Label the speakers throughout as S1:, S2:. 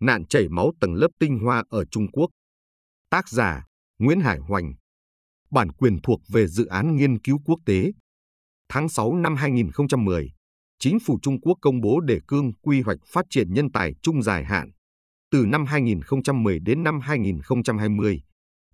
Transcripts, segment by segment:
S1: Nạn chảy máu tầng lớp tinh hoa ở Trung Quốc. Tác giả Nguyễn Hải Hoành. Bản quyền thuộc về dự án nghiên cứu quốc tế. Tháng 6 năm 2010, Chính phủ Trung Quốc công bố đề cương quy hoạch phát triển nhân tài trung dài hạn từ năm 2010 đến năm 2020.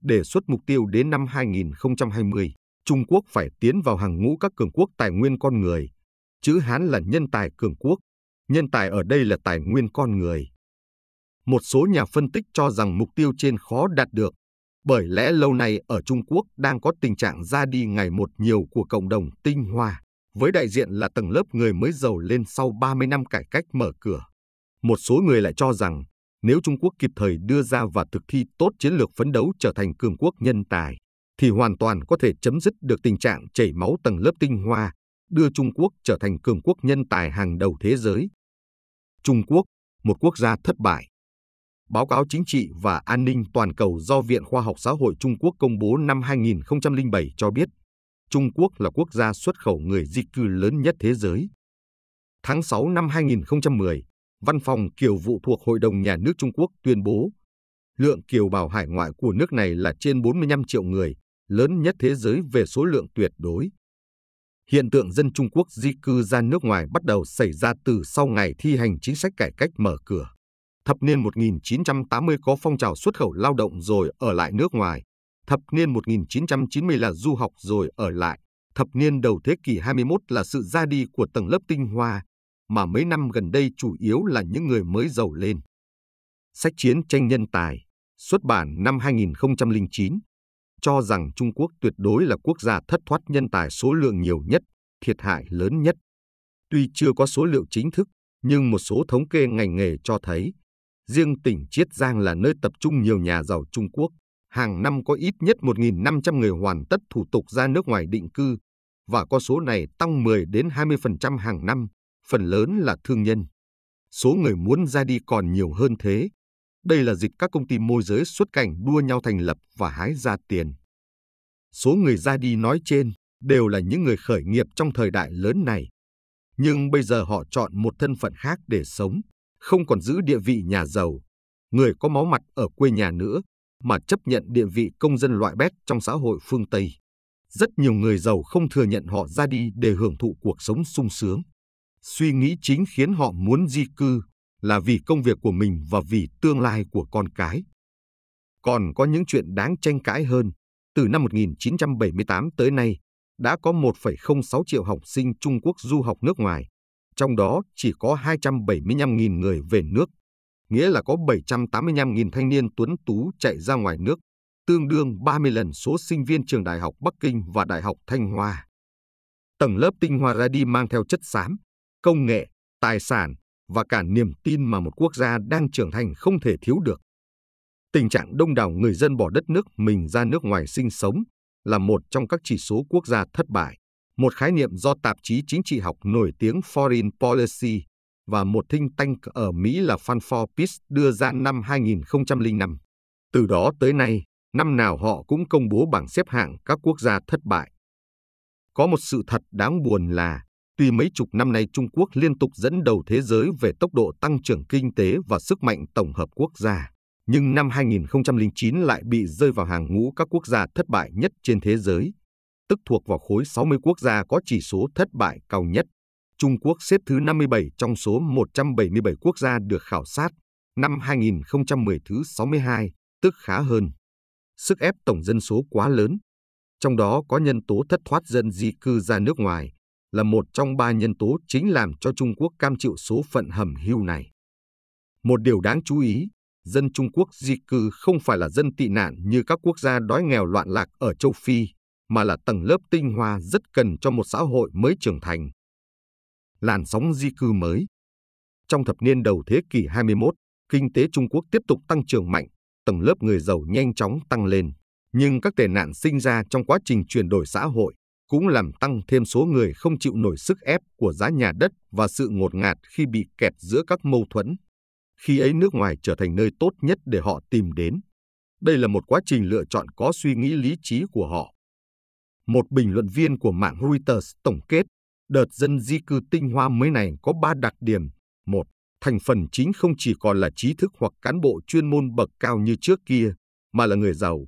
S1: Đề xuất mục tiêu đến năm 2020, Trung Quốc phải tiến vào hàng ngũ các cường quốc tài nguyên con người. Chữ Hán là nhân tài cường quốc, nhân tài ở đây là tài nguyên con người. Một số nhà phân tích cho rằng mục tiêu trên khó đạt được, bởi lẽ lâu nay ở Trung Quốc đang có tình trạng ra đi ngày một nhiều của cộng đồng tinh hoa, với đại diện là tầng lớp người mới giàu lên sau 30 năm cải cách mở cửa. Một số người lại cho rằng nếu Trung Quốc kịp thời đưa ra và thực thi tốt chiến lược phấn đấu trở thành cường quốc nhân tài, thì hoàn toàn có thể chấm dứt được tình trạng chảy máu tầng lớp tinh hoa, đưa Trung Quốc trở thành cường quốc nhân tài hàng đầu thế giới. Trung Quốc, một quốc gia thất bại. Báo cáo chính trị và an ninh toàn cầu do Viện Khoa học Xã hội Trung Quốc công bố năm 2007 cho biết, Trung Quốc là quốc gia xuất khẩu người di cư lớn nhất thế giới. Tháng 6 năm 2010, Văn phòng Kiều vụ thuộc Hội đồng Nhà nước Trung Quốc tuyên bố, lượng kiều bào hải ngoại của nước này là trên 45 triệu người, lớn nhất thế giới về số lượng tuyệt đối. Hiện tượng dân Trung Quốc di cư ra nước ngoài bắt đầu xảy ra từ sau ngày thi hành chính sách cải cách mở cửa. Thập niên 1980 có phong trào xuất khẩu lao động rồi ở lại nước ngoài. Thập niên 1990 là du học rồi ở lại. Thập niên đầu thế kỷ 21 là sự ra đi của tầng lớp tinh hoa, mà mấy năm gần đây chủ yếu là những người mới giàu lên. Sách chiến tranh nhân tài, xuất bản năm 2009, cho rằng Trung Quốc tuyệt đối là quốc gia thất thoát nhân tài số lượng nhiều nhất, thiệt hại lớn nhất. Tuy chưa có số liệu chính thức, nhưng một số thống kê ngành nghề cho thấy, riêng tỉnh Chiết Giang là nơi tập trung nhiều nhà giàu Trung Quốc, hàng năm có ít nhất 1.500 người hoàn tất thủ tục ra nước ngoài định cư, và con số này tăng 10 đến 20% hàng năm, phần lớn là thương nhân. Số người muốn ra đi còn nhiều hơn thế. Đây là dịch các công ty môi giới xuất cảnh đua nhau thành lập và hái ra tiền. Số người ra đi nói trên đều là những người khởi nghiệp trong thời đại lớn này. Nhưng bây giờ họ chọn một thân phận khác để sống, không còn giữ địa vị nhà giàu, người có máu mặt ở quê nhà nữa, mà chấp nhận địa vị công dân loại bét trong xã hội phương Tây. Rất nhiều người giàu không thừa nhận họ ra đi để hưởng thụ cuộc sống sung sướng. Suy nghĩ chính khiến họ muốn di cư là vì công việc của mình và vì tương lai của con cái. Còn có những chuyện đáng tranh cãi hơn. Từ năm 1978 tới nay, đã có 1,06 triệu học sinh Trung Quốc du học nước ngoài, trong đó chỉ có 275.000 người về nước, nghĩa là có 785.000 thanh niên tuấn tú chạy ra ngoài nước, tương đương 30 lần số sinh viên trường Đại học Bắc Kinh và Đại học Thanh Hoa. Tầng lớp tinh hoa ra đi mang theo chất xám, công nghệ, tài sản và cả niềm tin mà một quốc gia đang trưởng thành không thể thiếu được. Tình trạng đông đảo người dân bỏ đất nước mình ra nước ngoài sinh sống là một trong các chỉ số quốc gia thất bại, một khái niệm do tạp chí chính trị học nổi tiếng Foreign Policy và một think tank ở Mỹ là Fund for Peace đưa ra năm 2005. Từ đó tới nay, năm nào họ cũng công bố bảng xếp hạng các quốc gia thất bại. Có một sự thật đáng buồn là Tuy mấy chục năm nay Trung Quốc liên tục dẫn đầu thế giới về tốc độ tăng trưởng kinh tế và sức mạnh tổng hợp quốc gia, nhưng năm 2009 lại bị rơi vào hàng ngũ các quốc gia thất bại nhất trên thế giới, tức thuộc vào khối 60 quốc gia có chỉ số thất bại cao nhất. Trung Quốc xếp thứ 57 trong số 177 quốc gia được khảo sát, năm 2010 thứ 62, tức khá hơn. Sức ép tổng dân số quá lớn, trong đó có nhân tố thất thoát dân di cư ra nước ngoài, là một trong ba nhân tố chính làm cho Trung Quốc cam chịu số phận hầm hưu này. Một điều đáng chú ý, dân Trung Quốc di cư không phải là dân tị nạn như các quốc gia đói nghèo loạn lạc ở châu Phi, mà là tầng lớp tinh hoa rất cần cho một xã hội mới trưởng thành. Làn sóng di cư mới Trong thập niên đầu thế kỷ 21, kinh tế Trung Quốc tiếp tục tăng trưởng mạnh, tầng lớp người giàu nhanh chóng tăng lên, nhưng các tệ nạn sinh ra trong quá trình chuyển đổi xã hội cũng làm tăng thêm số người không chịu nổi sức ép của giá nhà đất và sự ngột ngạt khi bị kẹt giữa các mâu thuẫn. Khi ấy nước ngoài trở thành nơi tốt nhất để họ tìm đến. Đây là một quá trình lựa chọn có suy nghĩ lý trí của họ. Một bình luận viên của mạng Reuters tổng kết, đợt dân di cư tinh hoa mới này có ba đặc điểm. Một, thành phần chính không chỉ còn là trí thức hoặc cán bộ chuyên môn bậc cao như trước kia, mà là người giàu.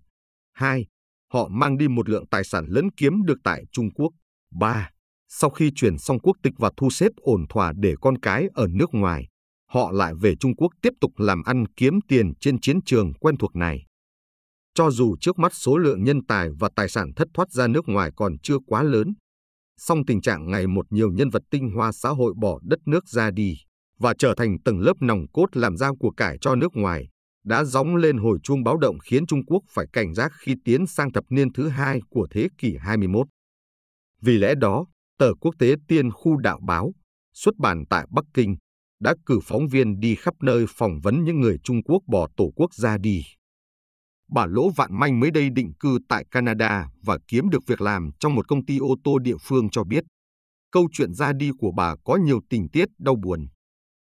S1: hai Họ mang đi một lượng tài sản lẫn kiếm được tại Trung Quốc. ba Sau khi chuyển xong quốc tịch và thu xếp ổn thỏa để con cái ở nước ngoài, họ lại về Trung Quốc tiếp tục làm ăn kiếm tiền trên chiến trường quen thuộc này. Cho dù trước mắt số lượng nhân tài và tài sản thất thoát ra nước ngoài còn chưa quá lớn, song tình trạng ngày một nhiều nhân vật tinh hoa xã hội bỏ đất nước ra đi và trở thành tầng lớp nòng cốt làm ra của cải cho nước ngoài, đã gióng lên hồi chuông báo động khiến Trung Quốc phải cảnh giác khi tiến sang thập niên thứ hai của thế kỷ 21. Vì lẽ đó, tờ quốc tế Tiên Khu Đạo Báo, xuất bản tại Bắc Kinh, đã cử phóng viên đi khắp nơi phỏng vấn những người Trung Quốc bỏ tổ quốc ra đi. Bà Lỗ Vạn Manh mới đây định cư tại Canada và kiếm được việc làm trong một công ty ô tô địa phương cho biết. Câu chuyện ra đi của bà có nhiều tình tiết đau buồn.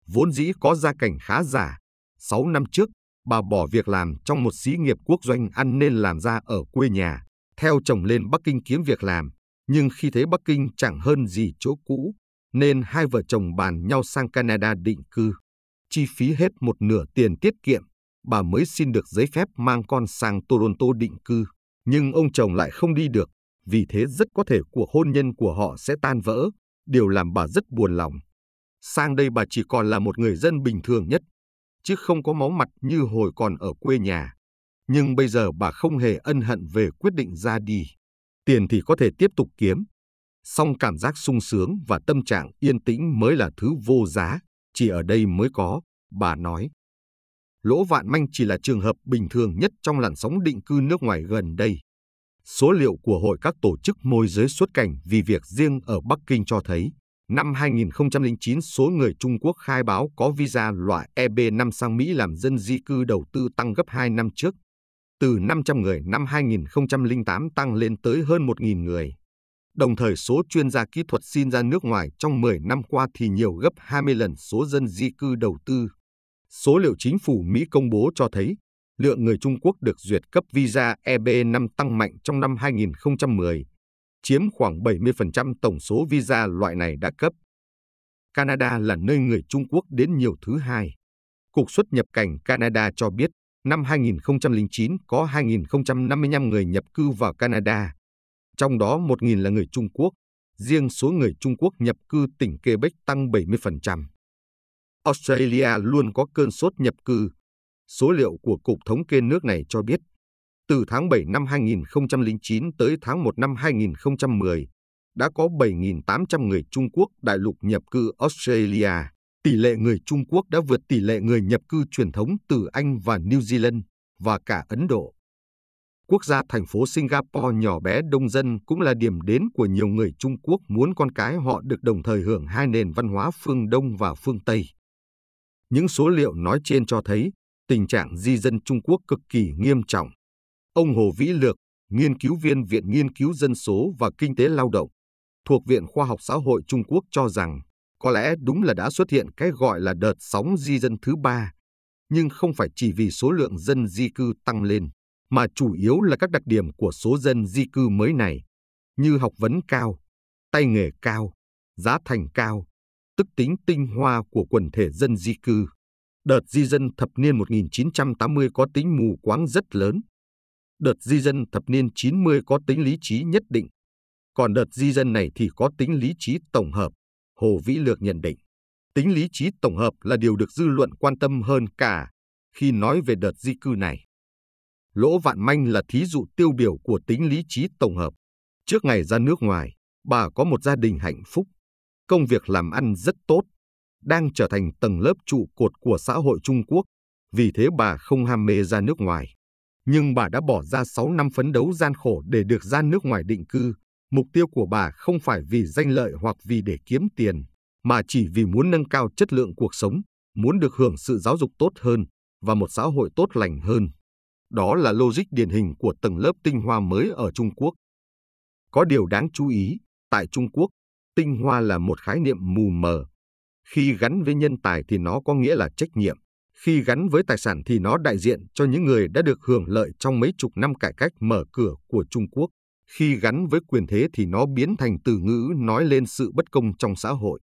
S1: Vốn dĩ có gia cảnh khá giả. Sáu năm trước, bà bỏ việc làm trong một xí nghiệp quốc doanh ăn nên làm ra ở quê nhà, theo chồng lên Bắc Kinh kiếm việc làm. Nhưng khi thấy Bắc Kinh chẳng hơn gì chỗ cũ, nên hai vợ chồng bàn nhau sang Canada định cư. Chi phí hết một nửa tiền tiết kiệm, bà mới xin được giấy phép mang con sang Toronto định cư. Nhưng ông chồng lại không đi được, vì thế rất có thể cuộc hôn nhân của họ sẽ tan vỡ, điều làm bà rất buồn lòng. Sang đây bà chỉ còn là một người dân bình thường nhất, chứ không có máu mặt như hồi còn ở quê nhà. Nhưng bây giờ bà không hề ân hận về quyết định ra đi. Tiền thì có thể tiếp tục kiếm, song cảm giác sung sướng và tâm trạng yên tĩnh mới là thứ vô giá, chỉ ở đây mới có, bà nói. Lỗ Vạn Manh chỉ là trường hợp bình thường nhất trong làn sóng định cư nước ngoài gần đây. Số liệu của Hội các tổ chức môi giới xuất cảnh vì việc riêng ở Bắc Kinh cho thấy, năm 2009 số người Trung Quốc khai báo có visa loại EB5 sang Mỹ làm dân di cư đầu tư tăng gấp 2 năm trước, từ 500 người năm 2008 tăng lên tới hơn 1.000 người. Đồng thời số chuyên gia kỹ thuật xin ra nước ngoài trong 10 năm qua thì nhiều gấp 20 lần số dân di cư đầu tư. Số liệu chính phủ Mỹ công bố cho thấy, lượng người Trung Quốc được duyệt cấp visa EB5 tăng mạnh trong năm 2010, chiếm khoảng 70% tổng số visa loại này đã cấp. Canada là nơi người Trung Quốc đến nhiều thứ hai. Cục xuất nhập cảnh Canada cho biết, năm 2009 có 2.055 người nhập cư vào Canada, trong đó 1.000 là người Trung Quốc, riêng số người Trung Quốc nhập cư tỉnh Quebec tăng 70%. Australia luôn có cơn sốt nhập cư. Số liệu của Cục Thống kê nước này cho biết, từ tháng 7 năm 2009 tới tháng 1 năm 2010, đã có 7.800 người Trung Quốc đại lục nhập cư Australia. Tỷ lệ người Trung Quốc đã vượt tỷ lệ người nhập cư truyền thống từ Anh và New Zealand và cả Ấn Độ. Quốc gia thành phố Singapore nhỏ bé đông dân cũng là điểm đến của nhiều người Trung Quốc muốn con cái họ được đồng thời hưởng hai nền văn hóa phương Đông và phương Tây. Những số liệu nói trên cho thấy tình trạng di dân Trung Quốc cực kỳ nghiêm trọng. Ông Hồ Vĩ Lược, nghiên cứu viên Viện Nghiên cứu Dân số và Kinh tế Lao động, thuộc Viện Khoa học Xã hội Trung Quốc cho rằng có lẽ đúng là đã xuất hiện cái gọi là đợt sóng di dân thứ ba, nhưng không phải chỉ vì số lượng dân di cư tăng lên, mà chủ yếu là các đặc điểm của số dân di cư mới này, như học vấn cao, tay nghề cao, giá thành cao, tức tính tinh hoa của quần thể dân di cư. Đợt di dân thập niên 1980 có tính mù quáng rất lớn. Đợt di dân thập niên 90 có tính lý trí nhất định. Còn đợt di dân này thì có tính lý trí tổng hợp, Hồ Vĩ Lược nhận định. Tính lý trí tổng hợp là điều được dư luận quan tâm hơn cả khi nói về đợt di cư này. Lỗ Vạn Manh là thí dụ tiêu biểu của tính lý trí tổng hợp. Trước ngày ra nước ngoài, bà có một gia đình hạnh phúc, công việc làm ăn rất tốt, đang trở thành tầng lớp trụ cột của xã hội Trung Quốc, vì thế bà không ham mê ra nước ngoài. Nhưng bà đã bỏ ra 6 năm phấn đấu gian khổ để được ra nước ngoài định cư. Mục tiêu của bà không phải vì danh lợi hoặc vì để kiếm tiền, mà chỉ vì muốn nâng cao chất lượng cuộc sống, muốn được hưởng sự giáo dục tốt hơn và một xã hội tốt lành hơn. Đó là logic điển hình của tầng lớp tinh hoa mới ở Trung Quốc. Có điều đáng chú ý, tại Trung Quốc, tinh hoa là một khái niệm mù mờ. Khi gắn với nhân tài thì nó có nghĩa là trách nhiệm. Khi gắn với tài sản thì nó đại diện cho những người đã được hưởng lợi trong mấy chục năm cải cách mở cửa của Trung Quốc. Khi gắn với quyền thế thì nó biến thành từ ngữ nói lên sự bất công trong xã hội.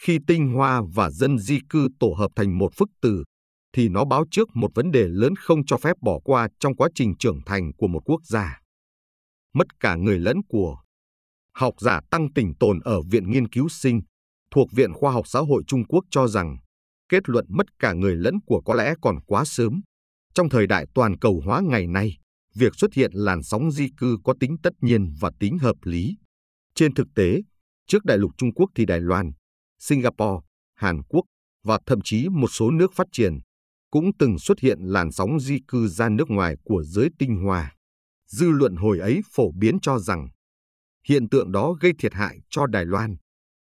S1: Khi tinh hoa và dân di cư tổ hợp thành một phức từ, thì nó báo trước một vấn đề lớn không cho phép bỏ qua trong quá trình trưởng thành của một quốc gia. Mất cả người lẫn của. Học giả Tăng Tỉnh Tồn ở Viện Nghiên cứu Sinh, thuộc Viện Khoa học Xã hội Trung Quốc cho rằng, kết luận mất cả người lẫn của có lẽ còn quá sớm. Trong thời đại toàn cầu hóa ngày nay, việc xuất hiện làn sóng di cư có tính tất nhiên và tính hợp lý. Trên thực tế, trước đại lục Trung Quốc thì Đài Loan, Singapore, Hàn Quốc và thậm chí một số nước phát triển cũng từng xuất hiện làn sóng di cư ra nước ngoài của giới tinh hoa. Dư luận hồi ấy phổ biến cho rằng hiện tượng đó gây thiệt hại cho Đài Loan,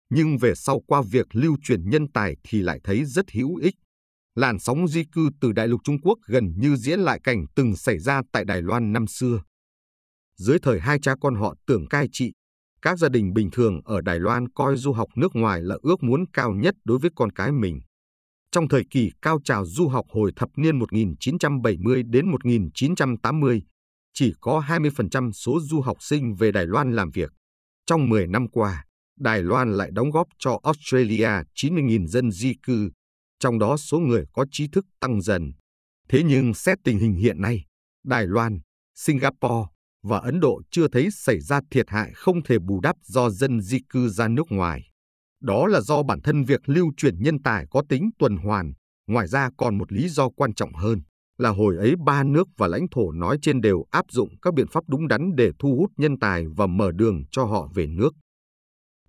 S1: nhưng về sau qua việc lưu truyền nhân tài thì lại thấy rất hữu ích. Làn sóng di cư từ đại lục Trung Quốc gần như diễn lại cảnh từng xảy ra tại Đài Loan năm xưa. Dưới thời hai cha con họ tưởng cai trị, các gia đình bình thường ở Đài Loan coi du học nước ngoài là ước muốn cao nhất đối với con cái mình. Trong thời kỳ cao trào du học hồi thập niên 1970 đến 1980, chỉ có 20% số du học sinh về Đài Loan làm việc. Trong 10 năm qua, Đài Loan lại đóng góp cho Australia 90.000 dân di cư, trong đó số người có trí thức tăng dần. Thế nhưng xét tình hình hiện nay, Đài Loan, Singapore và Ấn Độ chưa thấy xảy ra thiệt hại không thể bù đắp do dân di cư ra nước ngoài. Đó là do bản thân việc lưu chuyển nhân tài có tính tuần hoàn, ngoài ra còn một lý do quan trọng hơn là hồi ấy ba nước và lãnh thổ nói trên đều áp dụng các biện pháp đúng đắn để thu hút nhân tài và mở đường cho họ về nước.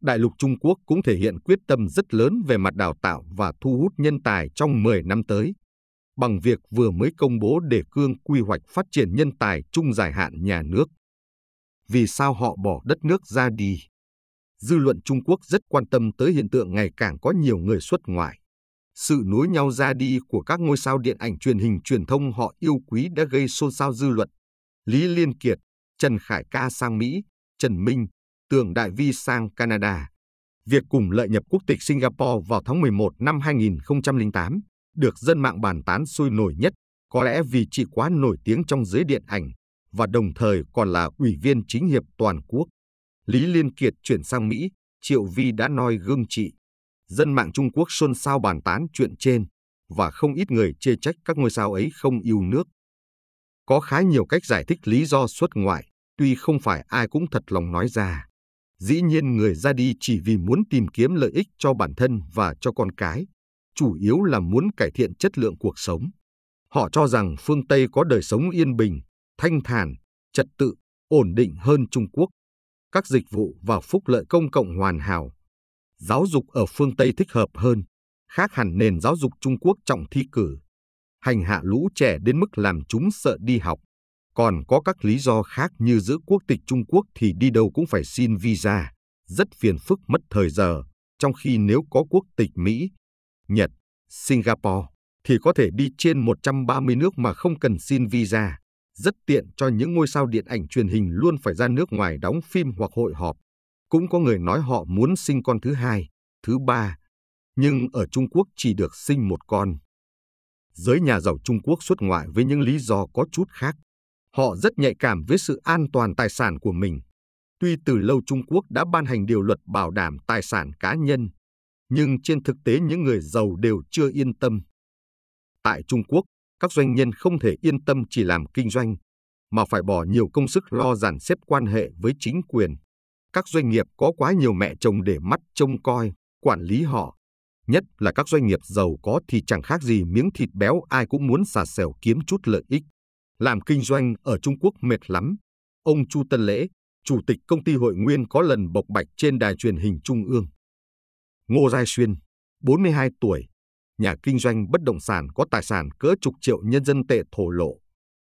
S1: Đại lục Trung Quốc cũng thể hiện quyết tâm rất lớn về mặt đào tạo và thu hút nhân tài trong 10 năm tới, bằng việc vừa mới công bố đề cương quy hoạch phát triển nhân tài trung dài hạn nhà nước. Vì sao họ bỏ đất nước ra đi? Dư luận Trung Quốc rất quan tâm tới hiện tượng ngày càng có nhiều người xuất ngoại. Sự nối nhau ra đi của các ngôi sao điện ảnh truyền hình truyền thông họ yêu quý đã gây xôn xao dư luận. Lý Liên Kiệt, Trần Khải Ca sang Mỹ, Trần Minh, Tường Đại Vi sang Canada. Việc cùng lợi nhập quốc tịch Singapore vào tháng 11 năm 2008 được dân mạng bàn tán sôi nổi nhất, có lẽ vì chị quá nổi tiếng trong giới điện ảnh và đồng thời còn là ủy viên chính hiệp toàn quốc. Lý Liên Kiệt chuyển sang Mỹ, Triệu Vi đã noi gương chị. Dân mạng Trung Quốc xôn xao bàn tán chuyện trên và không ít người chê trách các ngôi sao ấy không yêu nước. Có khá nhiều cách giải thích lý do xuất ngoại, tuy không phải ai cũng thật lòng nói ra. Dĩ nhiên người ra đi chỉ vì muốn tìm kiếm lợi ích cho bản thân và cho con cái, chủ yếu là muốn cải thiện chất lượng cuộc sống. Họ cho rằng phương Tây có đời sống yên bình, thanh thản, trật tự, ổn định hơn Trung Quốc. Các dịch vụ và phúc lợi công cộng hoàn hảo. Giáo dục ở phương Tây thích hợp hơn, khác hẳn nền giáo dục Trung Quốc trọng thi cử. Hành hạ lũ trẻ đến mức làm chúng sợ đi học. Còn có các lý do khác như giữ quốc tịch Trung Quốc thì đi đâu cũng phải xin visa, rất phiền phức mất thời giờ, trong khi nếu có quốc tịch Mỹ, Nhật, Singapore thì có thể đi trên 130 nước mà không cần xin visa, rất tiện cho những ngôi sao điện ảnh truyền hình luôn phải ra nước ngoài đóng phim hoặc hội họp. Cũng có người nói họ muốn sinh con thứ hai, thứ ba, nhưng ở Trung Quốc chỉ được sinh một con. Giới nhà giàu Trung Quốc xuất ngoại với những lý do có chút khác. Họ rất nhạy cảm với sự an toàn tài sản của mình. Tuy từ lâu Trung Quốc đã ban hành điều luật bảo đảm tài sản cá nhân, nhưng trên thực tế những người giàu đều chưa yên tâm. Tại Trung Quốc, các doanh nhân không thể yên tâm chỉ làm kinh doanh, mà phải bỏ nhiều công sức lo dàn xếp quan hệ với chính quyền. Các doanh nghiệp có quá nhiều mẹ chồng để mắt trông coi, quản lý họ. Nhất là các doanh nghiệp giàu có thì chẳng khác gì miếng thịt béo ai cũng muốn xà xẻo kiếm chút lợi ích. Làm kinh doanh ở Trung Quốc mệt lắm. Ông Chu Tân Lễ, chủ tịch công ty Hội Nguyên có lần bộc bạch trên đài truyền hình Trung ương. Ngô Giai Xuyên, 42 tuổi, nhà kinh doanh bất động sản có tài sản cỡ chục triệu nhân dân tệ thổ lộ.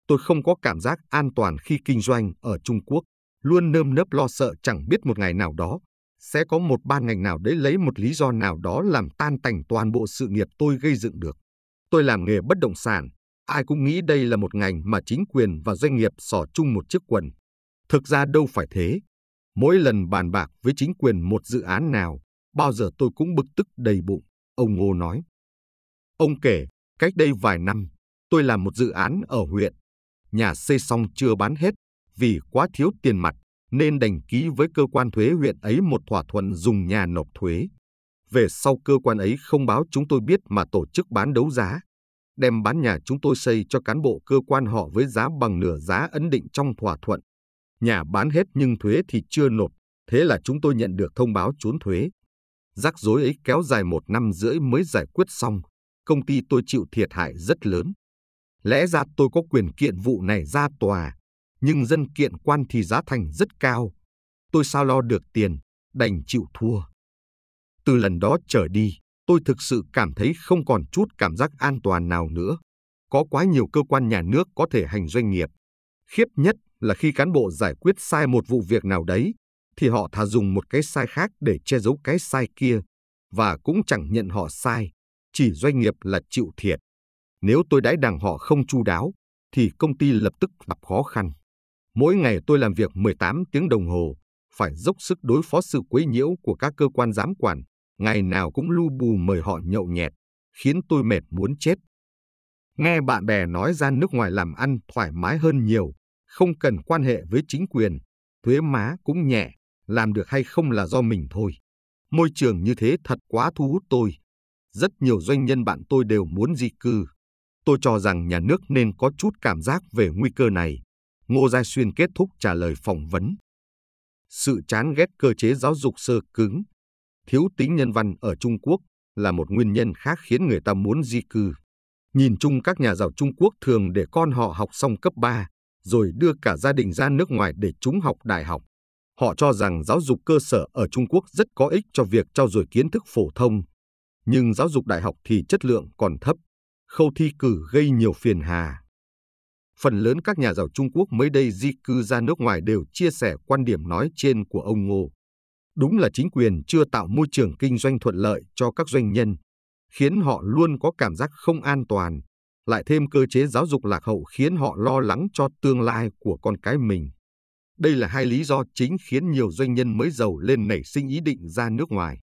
S1: Tôi không có cảm giác an toàn khi kinh doanh ở Trung Quốc, luôn nơm nớp lo sợ chẳng biết một ngày nào đó sẽ có một ban ngành nào đấy lấy một lý do nào đó làm tan tành toàn bộ sự nghiệp tôi gây dựng được. Tôi làm nghề bất động sản, ai cũng nghĩ đây là một ngành mà chính quyền và doanh nghiệp xỏ chung một chiếc quần. Thực ra đâu phải thế. Mỗi lần bàn bạc với chính quyền một dự án nào, bao giờ tôi cũng bực tức đầy bụng, ông Ngô nói. Ông kể, cách đây vài năm, tôi làm một dự án ở huyện. Nhà xây xong chưa bán hết, vì quá thiếu tiền mặt, nên đành ký với cơ quan thuế huyện ấy một thỏa thuận dùng nhà nộp thuế. Về sau cơ quan ấy không báo chúng tôi biết mà tổ chức bán đấu giá, đem bán nhà chúng tôi xây cho cán bộ cơ quan họ với giá bằng nửa giá ấn định trong thỏa thuận. Nhà bán hết nhưng thuế thì chưa nộp, thế là chúng tôi nhận được thông báo trốn thuế. Rắc rối ấy kéo dài một năm rưỡi mới giải quyết xong, công ty tôi chịu thiệt hại rất lớn. Lẽ ra tôi có quyền kiện vụ này ra tòa, nhưng dân kiện quan thì giá thành rất cao. Tôi sao lo được tiền, đành chịu thua. Từ lần đó trở đi, tôi thực sự cảm thấy không còn chút cảm giác an toàn nào nữa. Có quá nhiều cơ quan nhà nước có thể hành doanh nghiệp. Khiếp nhất là khi cán bộ giải quyết sai một vụ việc nào đấy, thì họ thà dùng một cái sai khác để che giấu cái sai kia, và cũng chẳng nhận họ sai, chỉ doanh nghiệp là chịu thiệt. Nếu tôi đãi đằng họ không chu đáo, thì công ty lập tức gặp khó khăn. Mỗi ngày tôi làm việc 18 tiếng đồng hồ, phải dốc sức đối phó sự quấy nhiễu của các cơ quan giám quản, ngày nào cũng lu bù mời họ nhậu nhẹt, khiến tôi mệt muốn chết. Nghe bạn bè nói ra nước ngoài làm ăn thoải mái hơn nhiều, không cần quan hệ với chính quyền, thuế má cũng nhẹ, làm được hay không là do mình thôi. Môi trường như thế thật quá thu hút tôi. Rất nhiều doanh nhân bạn tôi đều muốn di cư. Tôi cho rằng nhà nước nên có chút cảm giác về nguy cơ này. Ngô Gia Xuyên kết thúc trả lời phỏng vấn. Sự chán ghét cơ chế giáo dục sơ cứng, thiếu tính nhân văn ở Trung Quốc là một nguyên nhân khác khiến người ta muốn di cư. Nhìn chung các nhà giàu Trung Quốc thường để con họ học xong cấp 3, rồi đưa cả gia đình ra nước ngoài để chúng học đại học. Họ cho rằng giáo dục cơ sở ở Trung Quốc rất có ích cho việc trau dồi kiến thức phổ thông. Nhưng giáo dục đại học thì chất lượng còn thấp, khâu thi cử gây nhiều phiền hà. Phần lớn các nhà giàu Trung Quốc mới đây di cư ra nước ngoài đều chia sẻ quan điểm nói trên của ông Ngô. Đúng là chính quyền chưa tạo môi trường kinh doanh thuận lợi cho các doanh nhân, khiến họ luôn có cảm giác không an toàn, lại thêm cơ chế giáo dục lạc hậu khiến họ lo lắng cho tương lai của con cái mình. Đây là hai lý do chính khiến nhiều doanh nhân mới giàu lên nảy sinh ý định ra nước ngoài.